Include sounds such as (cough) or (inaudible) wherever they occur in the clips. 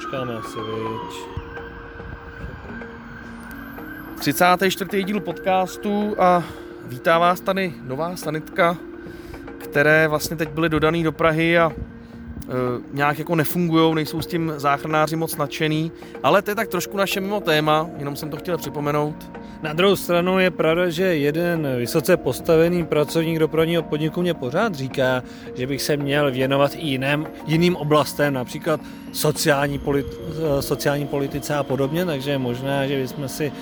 počkáme asi, viď. 34. díl podcastu a vítá vás tady nová sanitka, které vlastně teď byly dodaný do Prahy a nějak jako nefungují, nejsou s tím záchranáři moc nadšený, ale to je tak trošku naše mimo téma, jenom jsem to chtěl připomenout. Na druhou stranu je pravda, že jeden vysoce postavený pracovník dopravního podniku mě pořád říká, že bych se měl věnovat i jiném, jiným oblastem, například sociální, politi- sociální politice a podobně, takže možná, že bychom si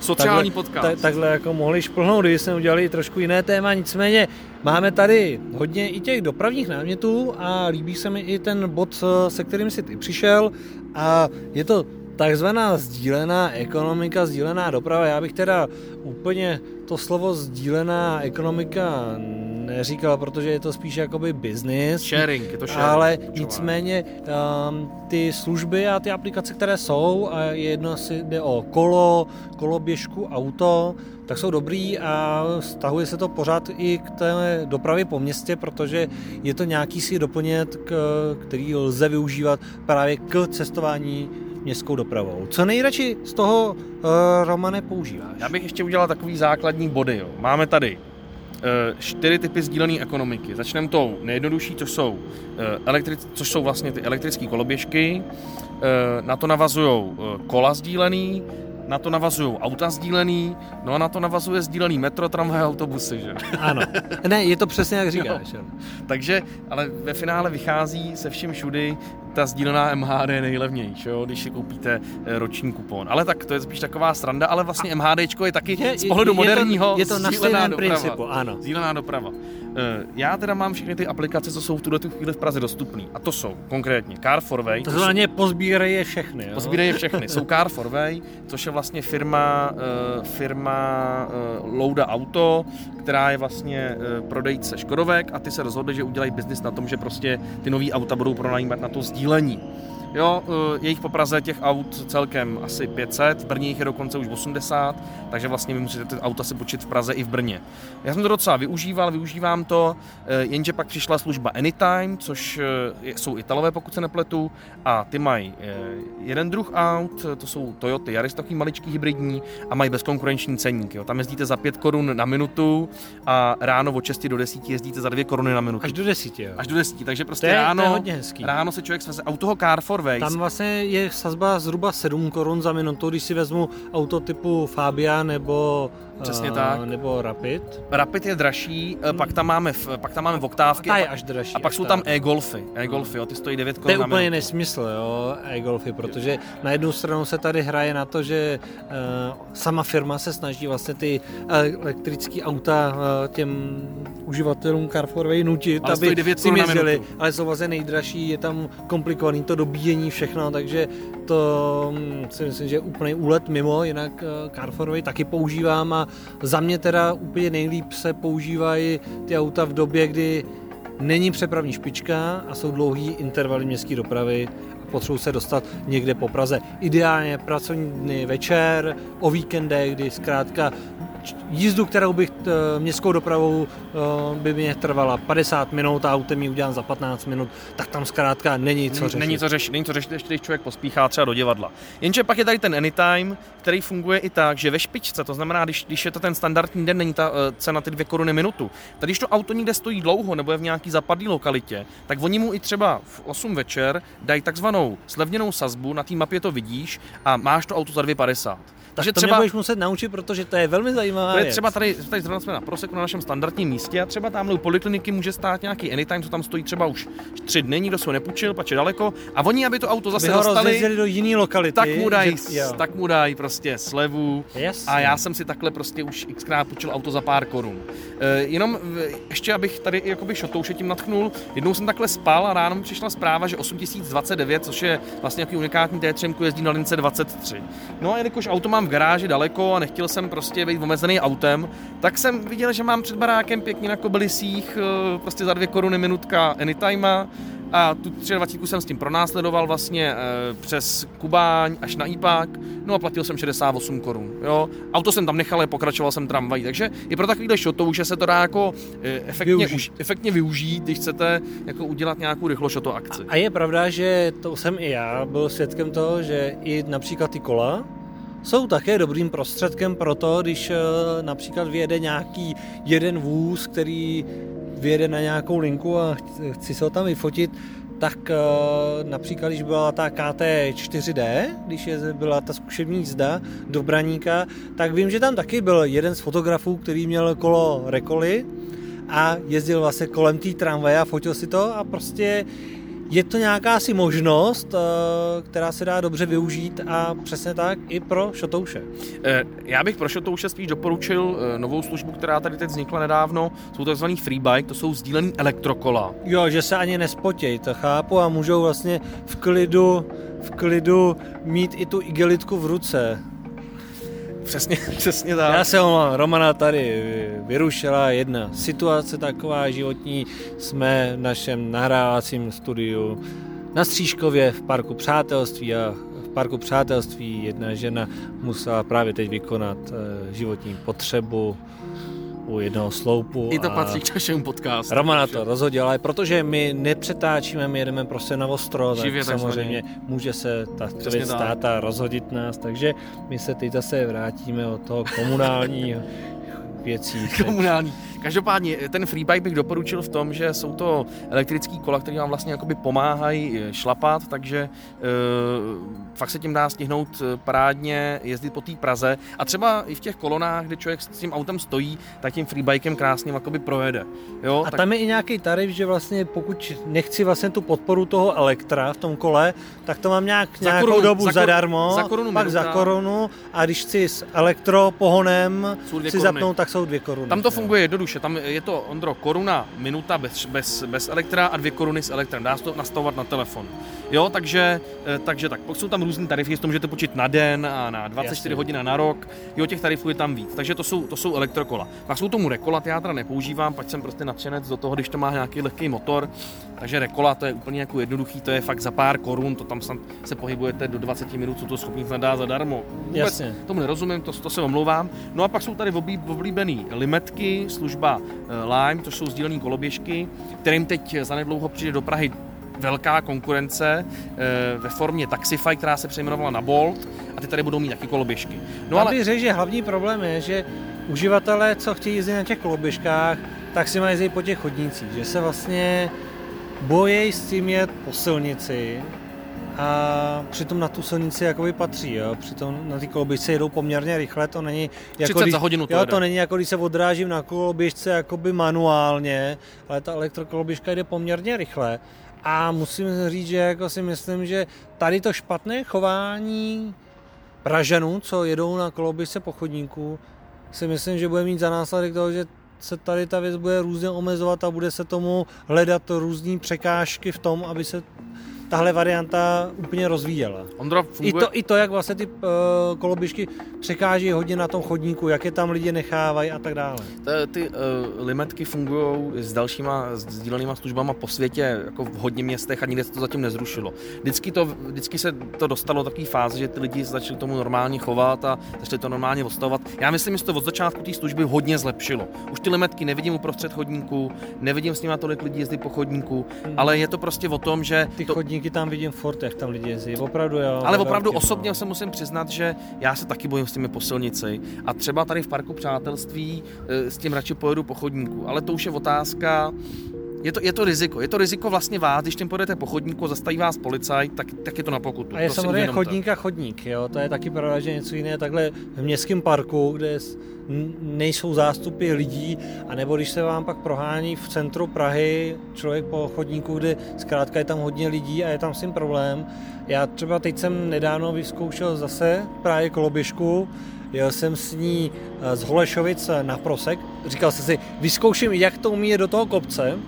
Sociální takhle, podcast. Ta, takhle jako mohli šplhnout, kdyby jsme udělali trošku jiné téma, nicméně máme tady hodně i těch dopravních námětů a líbí se mi i ten bod, se kterým si ty přišel a je to takzvaná sdílená ekonomika, sdílená doprava. Já bych teda úplně to slovo sdílená ekonomika neříkal, protože je to spíš jakoby business. Sharing, je to sharing. Ale nicméně um, ty služby a ty aplikace, které jsou, a jedno asi jde o kolo, koloběžku, auto, tak jsou dobrý a stahuje se to pořád i k té dopravě po městě, protože je to nějaký si doplnět, který lze využívat právě k cestování městskou dopravou. Co nejradši z toho, uh, Romane, používáš? Já bych ještě udělal takový základní body. Jo. Máme tady uh, čtyři typy sdílené ekonomiky. Začneme tou nejjednodušší, což jsou, uh, elektri- což jsou vlastně ty elektrické koloběžky. Na to navazují kola sdílený, na to navazují auta sdílený, no a na to navazuje sdílený metro, tramvaj, autobusy, že? Ano. Ne, je to přesně jak říkáš. Jo. Takže, ale ve finále vychází se vším všudy ta sdílená MHD nejlevnější, jo, když si koupíte roční kupon. Ale tak to je spíš taková sranda, ale vlastně MHDčko je taky je, z pohledu je, moderního je to, je to na stejném doprava. principu, ano. Sdílená doprava. Já teda mám všechny ty aplikace, co jsou v tuhle chvíli v Praze dostupné. A to jsou konkrétně Car for Way. To znamená, pozbírají je všechny. Jo? Pozbírají je všechny. Jsou Car for Way, což je vlastně firma, firma Louda Auto, která je vlastně prodejce Škodovek a ty se rozhodli, že udělají biznis na tom, že prostě ty nový auta budou pronajímat na to sdílení. Jo, je jich po Praze těch aut celkem asi 500, v Brně jich je dokonce už 80, takže vlastně vy musíte ty auta si počít v Praze i v Brně. Já jsem to docela využíval, využívám to, jenže pak přišla služba Anytime, což jsou Italové, pokud se nepletu, a ty mají jeden druh aut, to jsou Toyoty Yaris, takový maličký hybridní, a mají bezkonkurenční ceník. Jo. Tam jezdíte za 5 korun na minutu a ráno od 6 do 10 jezdíte za 2 koruny na minutu. Až do 10, jo. Až do 10, takže prostě to je, ráno, to je hodně hezký. ráno se člověk sveze. Auto Car for Ways. Tam vlastně je sazba zhruba 7 korun za minutu, když si vezmu auto typu Fabia nebo Přesně uh, tak. Nebo Rapid. Rapid je dražší, hmm. pak tam máme, pak tam máme v oktávky. Ta je až dražší. A pak jsou tam e-golfy. E-golfy, jo, ty stojí 9 korun To je úplně nesmysl, jo, e-golfy, protože na jednu stranu se tady hraje na to, že uh, sama firma se snaží vlastně ty elektrické auta uh, těm uživatelům Carforway nutit, ale aby 9 si jezdili, ale jsou vlastně nejdražší, je tam komplikovaný to dobíjení, všechno, takže to si myslím, že je úplný úlet mimo, jinak uh, Carforway taky používám a za mě teda úplně nejlíp se používají ty auta v době, kdy není přepravní špička a jsou dlouhý intervaly městské dopravy a potřebuji se dostat někde po Praze. Ideálně pracovní dny večer, o víkendech, kdy zkrátka jízdu, kterou bych městskou dopravou by mě trvala 50 minut a autem ji udělám za 15 minut, tak tam zkrátka není co řešit. Není co řešit, není co řešit, ještě když člověk pospíchá třeba do divadla. Jenže pak je tady ten Anytime, který funguje i tak, že ve špičce, to znamená, když, když je to ten standardní den, není ta uh, cena ty dvě koruny minutu. Tak když to auto někde stojí dlouho nebo je v nějaký zapadlý lokalitě, tak oni mu i třeba v 8 večer dají takzvanou slevněnou sazbu, na té mapě to vidíš a máš to auto za 2,50. Takže to třeba, mě budeš muset naučit, protože to je velmi zajímavá To je třeba tady, tady zrovna jsme na proseku na našem standardním místě a třeba tamhle u polikliniky může stát nějaký anytime, co tam stojí třeba už tři dny, nikdo se ho nepůjčil, pač je daleko. A oni, aby to auto zase aby ho dostali, do jiné lokality. Tak mu dají, že, tak mu dají prostě slevu. Jasně. A já jsem si takhle prostě už xkrát půjčil auto za pár korun. E, jenom ještě, abych tady jakoby šotouše tím natchnul, jednou jsem takhle spal a ráno mi přišla zpráva, že 8029, což je vlastně nějaký unikátní T3, jezdí na lince 23. No a jelikož auto mám v garáži daleko, a nechtěl jsem prostě být omezený autem, tak jsem viděl, že mám před barákem pěkně na kobelisích prostě za dvě koruny minutka anytime a tu 23 jsem s tím pronásledoval vlastně e, přes Kubáň až na Ipák, no a platil jsem 68 korun, jo. Auto jsem tam nechal, ale pokračoval jsem tramvají, takže i pro takovýhle že se to dá jako e, efektně, využít. Už, efektně využít, když chcete jako udělat nějakou rychlošoto akci. A je pravda, že to jsem i já byl svědkem toho, že i například ty kola, jsou také dobrým prostředkem pro to, když eh, například vyjede nějaký jeden vůz, který vyjede na nějakou linku a chci se ho tam vyfotit, tak eh, například, když byla ta KT4D, když je, byla ta zkušební jízda do Braníka, tak vím, že tam taky byl jeden z fotografů, který měl kolo Rekoly a jezdil vlastně kolem té tramvaje a fotil si to a prostě je to nějaká asi možnost, eh, která se dá dobře využít a přesně tak i pro šotouše. Eh, já bych pro šotouše spíš doporučil eh, novou službu, která tady teď vznikla nedávno. Jsou to tzv. freebike, to jsou sdílený elektrokola. Jo, že se ani nespotějí, to chápu a můžou vlastně v klidu, v klidu mít i tu igelitku v ruce. Přesně, (laughs) přesně tak. Já se omlouvám, Romana tady vyrušila jedna situace taková životní. Jsme v našem nahrávacím studiu na Střížkově v parku přátelství a v parku přátelství jedna žena musela právě teď vykonat eh, životní potřebu u jednoho sloupu. I to patří k našemu podcastu. Romana to rozhodila, ale protože my nepřetáčíme, my jedeme prostě na ostro, tak Živě samozřejmě takzvaně. může se ta věc stát a rozhodit nás, takže my se teď zase vrátíme od toho komunálního (laughs) věcí. Komunální. Každopádně ten freebike bych doporučil v tom, že jsou to elektrické kola, které vám vlastně jakoby pomáhají eh, šlapat, takže e, fakt se tím dá stihnout eh, parádně jezdit po té Praze a třeba i v těch kolonách, kde člověk s tím autem stojí, tak tím freebikem krásně jakoby projede. Jo? A tak... tam je i nějaký tarif, že vlastně pokud nechci vlastně tu podporu toho elektra v tom kole, tak to mám nějak, za nějakou korunu, dobu za zadarmo, za korunu pak minuta. za korunu a když chci s elektropohonem si zapnout, tak jsou dvě koruny. Tam to funguje jednoduše, tam je to, Ondro, koruna minuta bez, bez, bez elektra a dvě koruny s elektrem. Dá se to nastavovat na telefon. Jo, takže, eh, takže tak. Jsou tam různý tarify, to můžete počít na den a na 24 hodin na rok. Jo, těch tarifů je tam víc. Takže to jsou, to jsou elektrokola. Pak jsou tomu rekola, já teda nepoužívám, pak jsem prostě nadšenec do toho, když to má nějaký lehký motor. Takže rekola to je úplně jako jednoduchý, to je fakt za pár korun, to tam se pohybujete do 20 minut, co to schopný dá zadarmo. Vůbec Jasně. tomu nerozumím, to, to se omlouvám. No a pak jsou tady oblíbený limetky, služba eh, Lime, to jsou sdílené koloběžky, kterým teď zanedlouho přijde do Prahy velká konkurence eh, ve formě Taxify, která se přejmenovala na Bolt a ty tady budou mít taky koloběžky. No ale... bych řekl, že hlavní problém je, že uživatelé, co chtějí jezdit na těch koloběžkách, tak si mají jezdit po těch chodnících, že se vlastně bojí s tím jet po silnici, a přitom na tu silnici jakoby patří, jo? přitom na ty koloběžce jedou poměrně rychle, to není jako když, za hodinu to, jo, to není jako když se odrážím na koloběžce jakoby manuálně, ale ta elektrokoloběžka jde poměrně rychle a musím říct, že jako si myslím, že tady to špatné chování Pražanů, co jedou na koloběžce po chodníku, si myslím, že bude mít za následek toho, že se tady ta věc bude různě omezovat a bude se tomu hledat různé překážky v tom, aby se tahle varianta úplně rozvíjela. Ondra, funguje... I, to, I to, jak vlastně ty uh, koloběžky překáží hodně na tom chodníku, jak je tam lidi nechávají a tak dále. Ty, ty uh, limetky fungují s dalšíma sdílenýma službama po světě, jako v hodně městech a nikde se to zatím nezrušilo. Vždycky, to, vždycky se to dostalo do takové fáze, že ty lidi začali tomu normálně chovat a začali to normálně odstavovat. Já myslím, že to od začátku té služby hodně zlepšilo. Už ty limetky nevidím uprostřed chodníku, nevidím s nimi tolik lidí jezdit po chodníku, hmm. ale je to prostě o tom, že ty to, chodníky tam vidím furt, jak tam lidi jezdí. Opravdu jo. Ale opravdu osobně no. se musím přiznat, že já se taky bojím s těmi posilnici. A třeba tady v parku přátelství eh, s tím radši pojedu po chodníku. Ale to už je otázka, je to, je to riziko. Je to riziko vlastně vás, když tím pojedete po chodníku, zastaví vás policajt, tak, tak je to na pokutu. A je to samozřejmě chodník a chodník, jo? to je taky pravda, že něco jiného takhle v městském parku, kde nejsou zástupy lidí, a nebo když se vám pak prohání v centru Prahy člověk po chodníku, kde zkrátka je tam hodně lidí a je tam s tím problém. Já třeba teď jsem nedávno vyzkoušel zase právě koloběžku, jel jsem s ní eh, z Holešovic na Prosek, říkal jsem si, vyzkouším, jak to umí do toho kopce,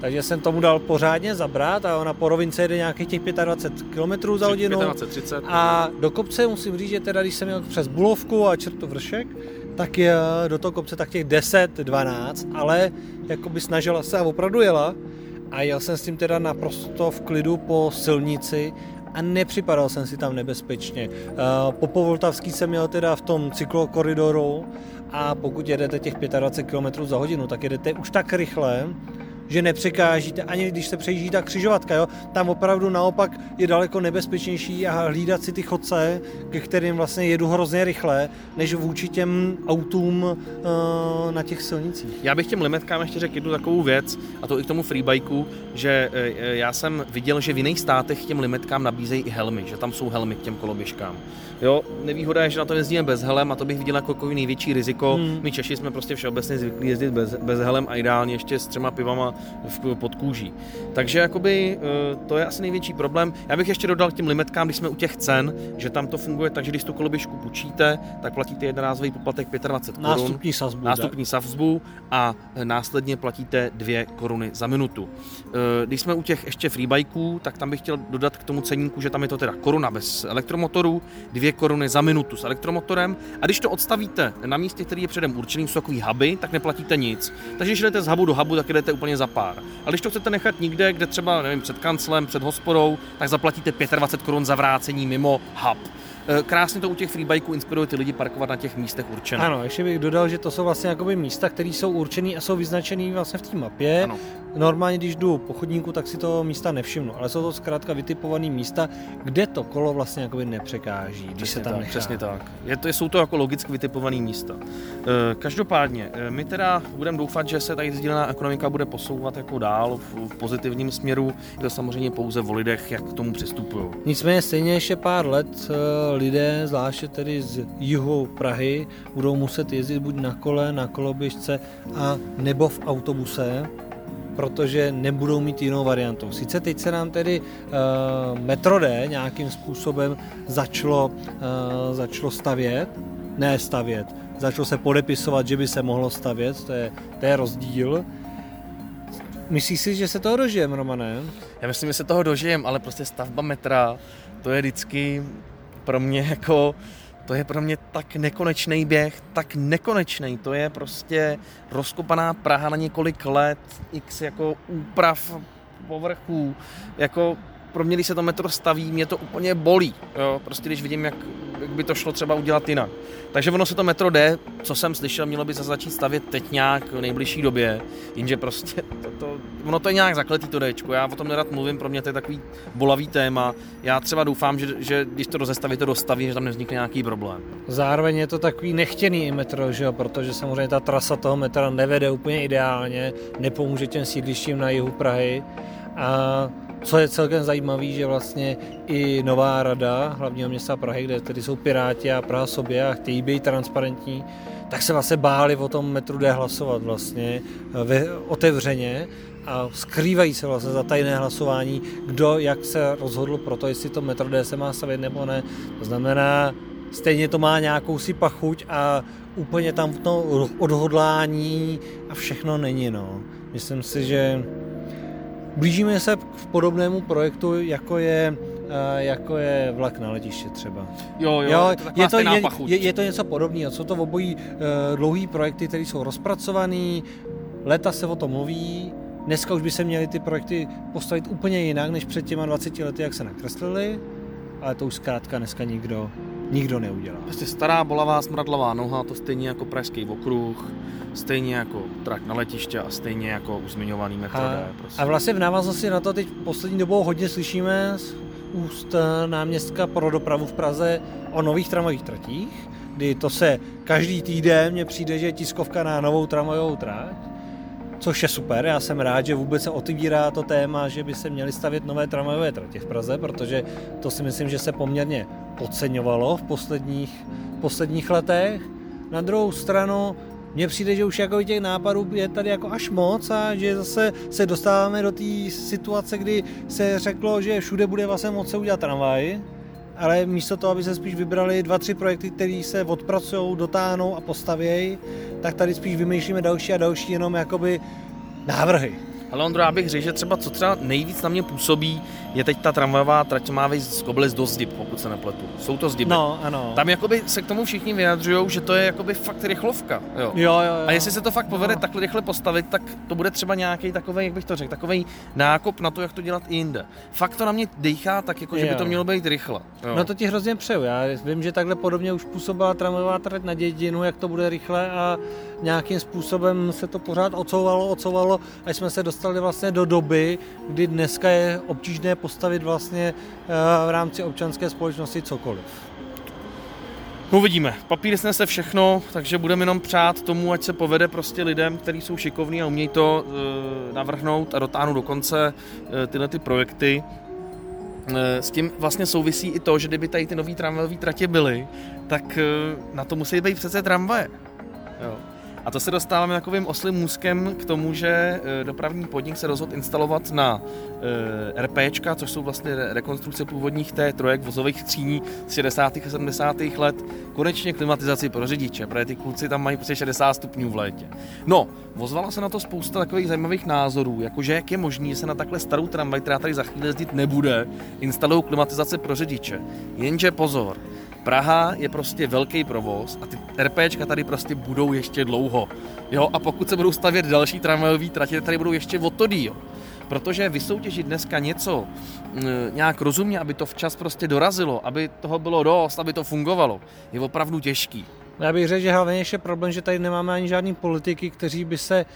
takže jsem tomu dal pořádně zabrat a ona po rovince jede nějakých těch 25 km za hodinu. 25, 30. A do kopce musím říct, že teda když jsem jel přes Bulovku a čertu vršek, tak je do toho kopce tak těch 10, 12, ale jako by snažila se a opravdu jela. a jel jsem s tím teda naprosto v klidu po silnici a nepřipadal jsem si tam nebezpečně. Eh, po Povoltavský jsem měl teda v tom cyklokoridoru a pokud jedete těch 25 km za hodinu, tak jedete už tak rychle, že nepřekážíte, ani když se přejíždí ta křižovatka. Jo? Tam opravdu naopak je daleko nebezpečnější a hlídat si ty chodce, ke kterým vlastně jedu hrozně rychle, než vůči těm autům uh, na těch silnicích. Já bych těm limetkám ještě řekl jednu takovou věc, a to i k tomu freebikeu, že uh, já jsem viděl, že v jiných státech těm limetkám nabízejí i helmy, že tam jsou helmy k těm koloběžkám. Jo, nevýhoda je, že na to jezdíme bez helem a to bych viděl jako, jako největší riziko. Hmm. My Češi jsme prostě všeobecně zvyklí jezdit bez, bez helem a ideálně ještě s třema pivama v, pod kůží. Takže jakoby eh, to je asi největší problém. Já bych ještě dodal k těm limetkám, když jsme u těch cen, že tam to funguje tak, že když tu koloběžku půjčíte, tak platíte jednorázový poplatek 25 korun. Nástupní sazbu. Nástupní sazbu a následně platíte 2 koruny za minutu. Eh, když jsme u těch ještě freebikeů, tak tam bych chtěl dodat k tomu ceníku, že tam je to teda koruna bez elektromotoru, 2 koruny za minutu s elektromotorem a když to odstavíte na místě, který je předem určený, jsou takový huby, tak neplatíte nic. Takže když jdete z hubu do hubu, tak jdete úplně za pár. A když to chcete nechat nikde, kde třeba nevím, před kanclem, před hospodou, tak zaplatíte 25 korun za vrácení mimo hub. Eh, krásně to u těch freebikeů inspiruje ty lidi parkovat na těch místech určených. Ano, ještě bych dodal, že to jsou vlastně jakoby místa, které jsou určené a jsou vyznačené vlastně v té mapě. Ano. Normálně, když jdu po chodníku, tak si to místa nevšimnu, ale jsou to zkrátka vytipované místa, kde to kolo vlastně jakoby nepřekáží, když přesně se tam tak, nechá. Přesně tak. Je to, jsou to jako logicky vytipované místa. Eh, každopádně, eh, my teda budeme doufat, že se tady sdílená ekonomika bude posouvat jako dál v, v pozitivním směru. Je to samozřejmě pouze o lidech, jak k tomu přistupují. Nicméně stejně ještě pár let lidé, zvláště tedy z jihu Prahy, budou muset jezdit buď na kole, na koloběžce a nebo v autobuse, protože nebudou mít jinou variantu. Sice teď se nám tedy uh, Metro D nějakým způsobem začalo, uh, začalo stavět, ne stavět, začalo se podepisovat, že by se mohlo stavět, to je, to je rozdíl. Myslíš si, že se toho dožijem, Romane? Já myslím, že se toho dožijem, ale prostě stavba metra, to je vždycky pro mě jako, to je pro mě tak nekonečný běh, tak nekonečný, to je prostě rozkopaná Praha na několik let, x jako úprav povrchů, jako pro mě, když se to metro staví, mě to úplně bolí. Jo? Prostě když vidím, jak, jak by to šlo třeba udělat jinak. Takže ono se to metro jde, co jsem slyšel, mělo by se začít stavět teď nějak v nejbližší době, jenže prostě (laughs) to, to, ono to je nějak zakletý to Dčko, já o tom nerad mluvím, pro mě to je takový bolavý téma. Já třeba doufám, že, že když to rozestaví, to dostaví, že tam nevznikne nějaký problém. Zároveň je to takový nechtěný metro, že jo? protože samozřejmě ta trasa toho metra nevede úplně ideálně, nepomůže těm sídlištím na jihu Prahy. A co je celkem zajímavé, že vlastně i nová rada hlavního města Prahy, kde tedy jsou Piráti a Praha sobě a chtějí být transparentní, tak se vlastně báli o tom metru D hlasovat vlastně ve, otevřeně a skrývají se vlastně za tajné hlasování, kdo jak se rozhodl pro to, jestli to metro D se má stavět nebo ne. To znamená, stejně to má nějakou si pachuť a úplně tam to odhodlání a všechno není. No. Myslím si, že Blížíme se k podobnému projektu, jako je eh, jako je vlak na letiště třeba. Jo, jo, jo je, to, je, je, je to něco podobného. Jsou to obojí uh, dlouhý projekty, které jsou rozpracované, leta se o tom mluví, dneska už by se měly ty projekty postavit úplně jinak, než před těma 20 lety, jak se nakreslili, ale to už zkrátka dneska nikdo nikdo neudělá. Prostě stará bolavá smradlavá noha, to stejně jako pražský okruh, stejně jako trak na letiště a stejně jako už zmiňovaný metro a, D. Prostě. A vlastně v návaznosti na to teď poslední dobou hodně slyšíme z úst eh, náměstka pro dopravu v Praze o nových tramvajích tratích, kdy to se každý týden mně přijde, že je tiskovka na novou tramvajovou trať, což je super. Já jsem rád, že vůbec se otevírá to téma, že by se měly stavět nové tramvajové tratě v Praze, protože to si myslím, že se poměrně podceňovalo v posledních, posledních letech. Na druhou stranu mně přijde, že už jako těch nápadů je tady jako až moc a že zase se dostáváme do té situace, kdy se řeklo, že všude bude vlastně moc se udělat tramvaj, ale místo toho, aby se spíš vybrali dva, tři projekty, které se odpracují, dotáhnou a postavějí, tak tady spíš vymýšlíme další a další jenom jakoby návrhy. Ale Ondro, já bych řekl, že třeba co třeba nejvíc na mě působí, je teď ta tramvajová trať, má z Kobylis do Zdib, pokud se nepletu. Jsou to Zdiby. No, ano. Tam jakoby se k tomu všichni vyjadřují, že to je jakoby fakt rychlovka. Jo. Jo, jo, jo. A jestli se to fakt povede No. takhle rychle postavit, tak to bude třeba nějaký takový, jak bych to řekl, takový nákop na to, jak to dělat i jinde. Fakt to na mě dýchá tak, jako, že by Jo. to mělo být rychle. Jo. No to ti hrozně přeju. Já vím, že takhle podobně už působila tramvajová trať na dědinu, jak to bude rychle a nějakým způsobem se to pořád ocouvalo, ocouvalo, až jsme se dostali vlastně do doby, kdy dneska je obtížné postavit vlastně eh, v rámci občanské společnosti cokoliv. Uvidíme. Papír snese všechno, takže budeme jenom přát tomu, ať se povede prostě lidem, kteří jsou šikovní a umějí to e, navrhnout a dotáhnout do konce e, tyhle ty projekty. S tím vlastně souvisí i to, že kdyby tady ty nový tramvajové tratě byly, tak na to musí být přece tramvaje. Jo. A to se dostáváme takovým oslým můzkem k tomu, že e, dopravní podnik se rozhodl instalovat na e, RPčka, což jsou vlastně re- rekonstrukce původních té trojek vozových skříní z 60. a 70. let, konečně klimatizaci pro řidiče, protože ty kluci tam mají prostě 60 stupňů v létě. No, ozvala se na to spousta takových zajímavých názorů, jakože jak je možné, že se na takhle starou tramvaj, která tady za chvíli jezdit nebude, instalují klimatizace pro řidiče. Jenže pozor, Praha je prostě velký provoz a ty RPčka tady prostě budou ještě dlouho. Jo, a pokud se budou stavět další tramvajové tratě, tady budou ještě o to díl. Protože vysoutěžit dneska něco mm, nějak rozumně, aby to včas prostě dorazilo, aby toho bylo dost, aby to fungovalo, je opravdu těžký. Já bych řekl, že hlavně ještě problém, že tady nemáme ani žádný politiky, kteří by se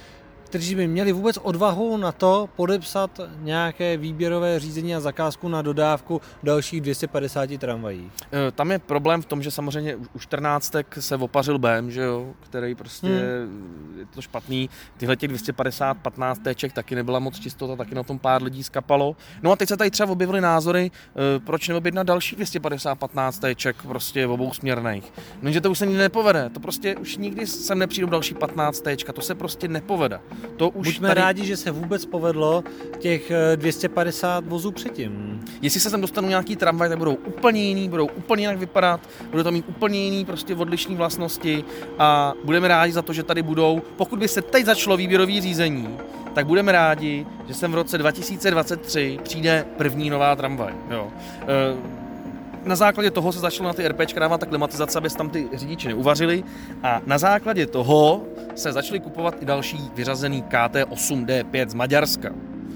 kteří by měli vůbec odvahu na to podepsat nějaké výběrové řízení a zakázku na dodávku dalších 250 tramvají. E, Tam je problém v tom, že samozřejmě u- u 14 se opařil BM, že jo, který prostě Hmm. je to špatný. Tyhle těch 250 15 téček taky nebyla moc čistota, taky na tom pár lidí skapalo. No a teď se tady třeba objevily názory, e, proč neobjednat další 250 15 téček prostě v obou směrných. No, že to už se nikdy nepovede. To prostě už nikdy sem nepřijdou další 15 téčka, to se prostě nepovede. To už Buďme tady... rádi, že se vůbec povedlo těch eh, 250 vozů předtím. Jestli se sem dostanou nějaký tramvaj, tak budou úplně jiný, budou úplně jinak vypadat, budou to mít úplně jiný prostě odlišné vlastnosti a budeme rádi za to, že tady budou. Pokud by se teď začalo výběrový řízení, tak budeme rádi, že sem v roce 2023 přijde první nová tramvaj. Jo. E, na základě toho se začalo na ty RPčka dávat ta klimatizace, aby se tam ty řidiči neuvařili a na základě toho se začaly kupovat i další vyřazený KT8D5 z Maďarska.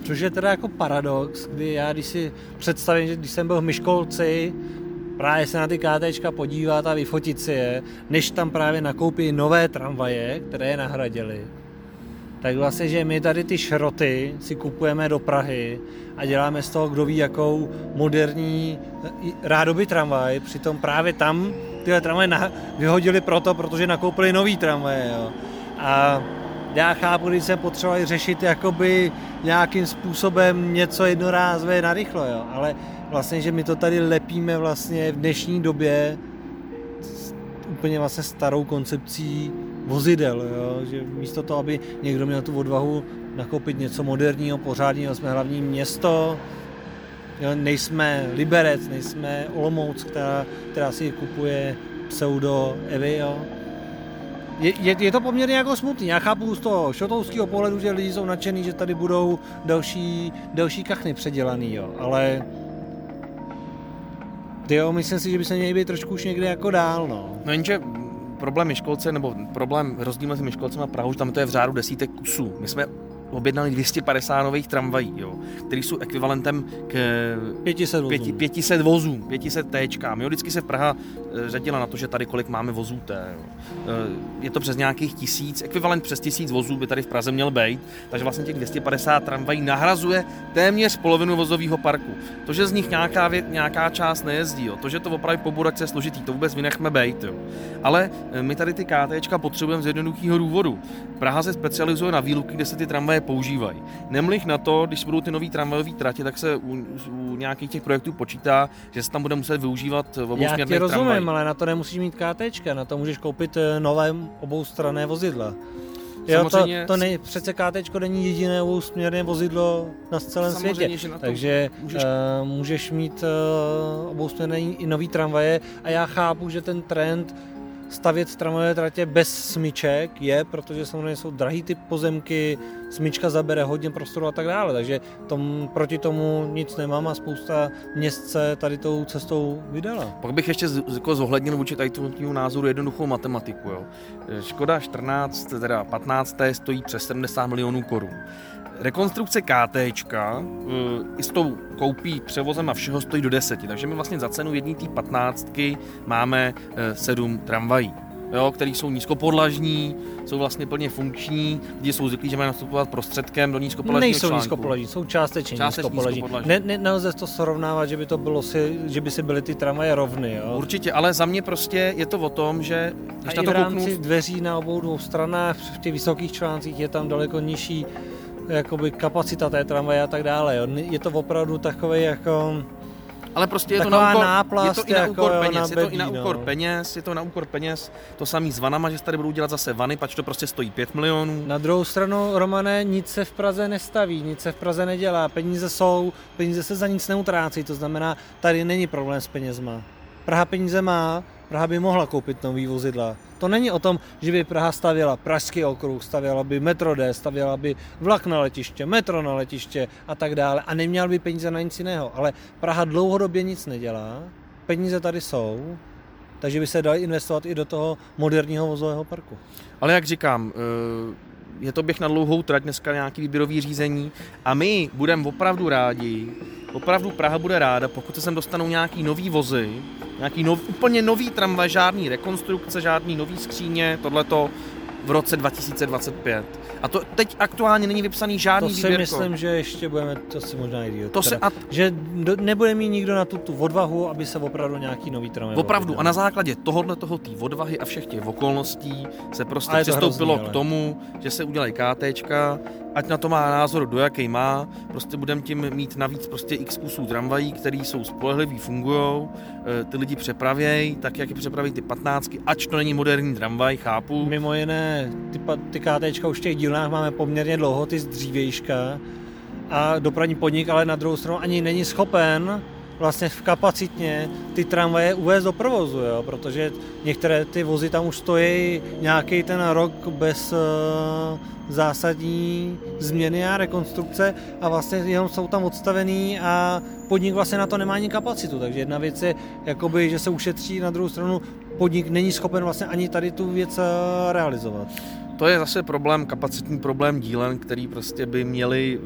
Což je teda jako paradox, kdy já když si představím, že když jsem byl v Myškolci, právě se na ty KTčka podívat a vyfotit si je, než tam právě nakoupí nové tramvaje, které je nahradili. Tak vlastně, že my tady ty šroty si kupujeme do Prahy a děláme z toho kdo ví jakou moderní i rádoby tramvaj, přitom právě tam tyhle tramvaje vyhodili proto, protože nakoupili nový tramvaje. Jo. A já chápu, když jsem potřeboval řešit jakoby nějakým způsobem něco jednorázové narychlo, jo. ale vlastně, že my to tady lepíme vlastně v dnešní době s úplně vlastně starou koncepcí vozidel, jo. že místo toho, aby někdo měl tu odvahu nakoupit něco moderního, pořádného, jsme hlavní město, jo. nejsme Liberec, nejsme Olomouc, která, která si kupuje pseudo Evy, jo. Je, je, to poměrně jako smutný. Já chápu z toho šotouského pohledu, že lidi jsou nadšený, že tady budou další, další kachny předělaný, jo. ale jo, myslím si, že by se měli být trošku už někde jako dál, no. No jenže problém Myškolce, nebo problém rozdíl mezi Myškolcem a Prahou, že tam to je v řádu desítek kusů. My jsme objednali 250 nových tramvají, jo, které jsou ekvivalentem k 500 vozů. pěti, 500 vozům, 500 téčkám. Jo, vždycky se Praha eh, řadila na to, že tady kolik máme vozů té. Jo. Eh, Je to přes nějakých tisíc, ekvivalent přes tisíc vozů by tady v Praze měl být, takže vlastně těch 250 tramvají nahrazuje téměř polovinu vozového parku. To, že z nich nějaká, vě, nějaká část nejezdí, jo. to, že to opravdu po buračce je složitý, to vůbec vynechme bejt. Jo. Ale eh, my tady ty KTčka potřebujeme z jednoduchého důvodu. Praha se specializuje na výluky, kde se ty tramvaje používají. Nemlich na to, když budou ty nový tramvajové tratě, tak se u, u nějakých těch projektů počítá, že se tam bude muset využívat v Já obousměrných ti rozumím, tramvají. ale na to nemusíš mít KTčka, na to můžeš koupit eh, nové oboustranné vozidla. Jo, to, to ne, přece KTčko není jediné obousměrné vozidlo na celém světě. že na to Takže můžeš- můžeš, uh, můžeš mít uh, obousměrné i nový tramvaje a já chápu, že ten trend stavět tramvajové tratě bez smyček je, protože samozřejmě jsou drahý ty pozemky, smyčka zabere hodně prostoru a tak dále, takže tom, proti tomu nic nemám a spousta měst se tady tou cestou vydala. Pak bych ještě z, jako zohlednil vůči tady tomu názoru jednoduchou matematiku. Jo. Škoda 14, teda 15. stojí přes 70 milionů korun. Rekonstrukce KT eh, i s tou koupí, převozem a všeho stojí do deseti, takže my vlastně za cenu jedné té patnáctky máme eh, sedm tramvají jo, který jsou nízkopodlažní, jsou vlastně plně funkční, lidi jsou zvyklí, že mají nastupovat prostředkem do nízkopodlažního Nejsou článku. nízkopodlažní, jsou částečně, částečně nízkopodlažní. Ne, ne, nelze to srovnávat, že by to bylo si, že by si byly ty tramvaje rovny. Jo? Určitě, ale za mě prostě je to o tom, že když A na to v rámci kouknu... dveří na obou dvou stranách, v těch vysokých článcích je tam daleko nižší jakoby kapacita té tramvaje a tak dále. Jo. Je to opravdu takový jako... Ale prostě je to na úkor, náplast, je to i na jako úkor jako, peněz, na bedí, je to i na úkor no. peněz, je to na úkor peněz, to samý s vanama, že se tady budou dělat zase vany, pač to prostě stojí 5 milionů. Na druhou stranu, Romane, nic se v Praze nestaví, nic se v Praze nedělá, peníze jsou, peníze se za nic neutrácí, to znamená, tady není problém s penězma. Praha peníze má, Praha by mohla koupit nový vozidla. To není o tom, že by Praha stavěla Pražský okruh, stavěla by metro D, stavěla by vlak na letiště, metro na letiště a tak dále a neměla by peníze na nic jiného. Ale Praha dlouhodobě nic nedělá, peníze tady jsou, takže by se dali investovat i do toho moderního vozového parku. Ale jak říkám, eh, je to běh na dlouhou trať, dneska nějaký výběrový řízení a my budeme opravdu rádi, opravdu Praha bude ráda, pokud se sem dostanou nějaký nový vozy, nějaký nov, úplně nový tramvaj, žádný rekonstrukce, žádný nový skříně, tohleto v roce 2025. A to teď aktuálně není vypsaný žádný To si výběrko. myslím, že ještě budeme, to si možná i díl. To se, a... Že do, nebude mít nikdo na tu, tu odvahu, aby se opravdu nějaký nový tramvaj Opravdu. A na základě tohohle toho, té odvahy a všech těch okolností se prostě přistoupilo hrozný, k tomu, že se udělají KTčka, ať na to má názor, do jaký má, prostě budeme tím mít navíc prostě x kusů tramvají, který jsou spolehlivý, fungují, eh, ty lidi přepravějí, tak jak je přepraví ty patnáctky, ač to není moderní tramvaj, chápu. Mimo jiné, ty, ty KTčka už v těch dílnách máme poměrně dlouho, ty z dřívějška a dopravní podnik ale na druhou stranu ani není schopen vlastně v kapacitně ty tramvaje uvést do provozu, jo? protože některé ty vozy tam už stojí nějaký ten rok bez uh, zásadní změny a rekonstrukce a vlastně jenom jsou tam odstavený a podnik vlastně na to nemá ani kapacitu, takže jedna věc je, jakoby, že se ušetří, na druhou stranu podnik není schopen vlastně ani tady tu věc eh, realizovat. To je zase problém, kapacitní problém dílen, který prostě by měli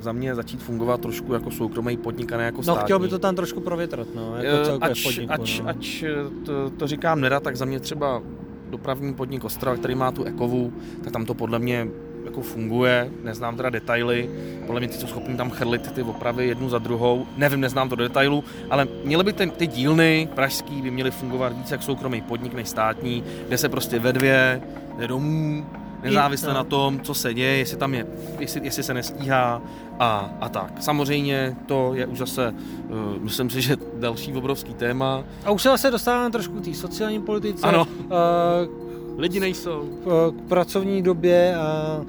za mě začít fungovat trošku jako soukromý podnik a ne jako státní. No chtěl by to tam trošku provětrat, no, jako eh, ač, podniku, ač, no. ač to, to, říkám nerad, tak za mě třeba dopravní podnik Ostrava, který má tu ekovu, tak tam to podle mě jako funguje, neznám teda detaily, podle mě ty jsou schopni tam chrlit ty opravy jednu za druhou, nevím, neznám to do detailu, ale měly by ty, ty dílny pražský by měly fungovat víc jak soukromý podnik než státní, kde se prostě ve dvě jde domů, nezávisle na tom, co se děje, jestli tam je, jestli, jestli se nestíhá a, a tak. Samozřejmě to je už zase, uh, myslím si, že další obrovský téma. A už se zase dostáváme trošku k té sociální politice. Ano. Uh, Lidi nejsou. K pracovní době a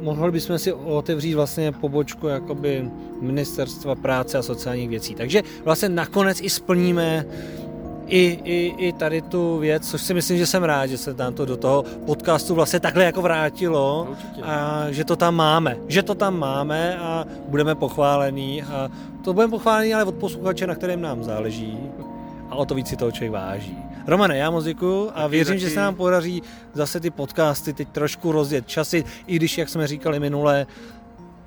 mohli bychom si otevřít vlastně pobočku jakoby ministerstva práce a sociálních věcí. Takže vlastně nakonec i splníme i, i, i tady tu věc, což si myslím, že jsem rád, že se nám to do toho podcastu vlastně takhle jako vrátilo Určitě. a že to tam máme. Že to tam máme a budeme pochválení a to budeme pochválení ale od posluchače, na kterém nám záleží a o to víc si toho člověk váží. Romane, já moc děkuju a věřím, taky. že se nám podaří zase ty podcasty teď trošku rozjet časy, i když, jak jsme říkali minule,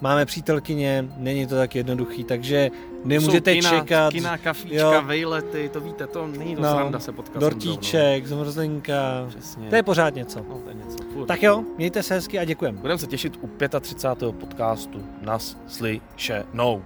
máme přítelkyně, není to tak jednoduchý, takže nemůžete kina, čekat. Kina, kafíčka, jo. vejlety, to víte, to není to no, sranda se potkat. Dortíček, zmrzlinka, Přesně. to je pořád něco. No, to je něco. Furt. Tak jo, mějte se hezky a děkujeme. Budeme se těšit u 35. podcastu Nas slyšenou.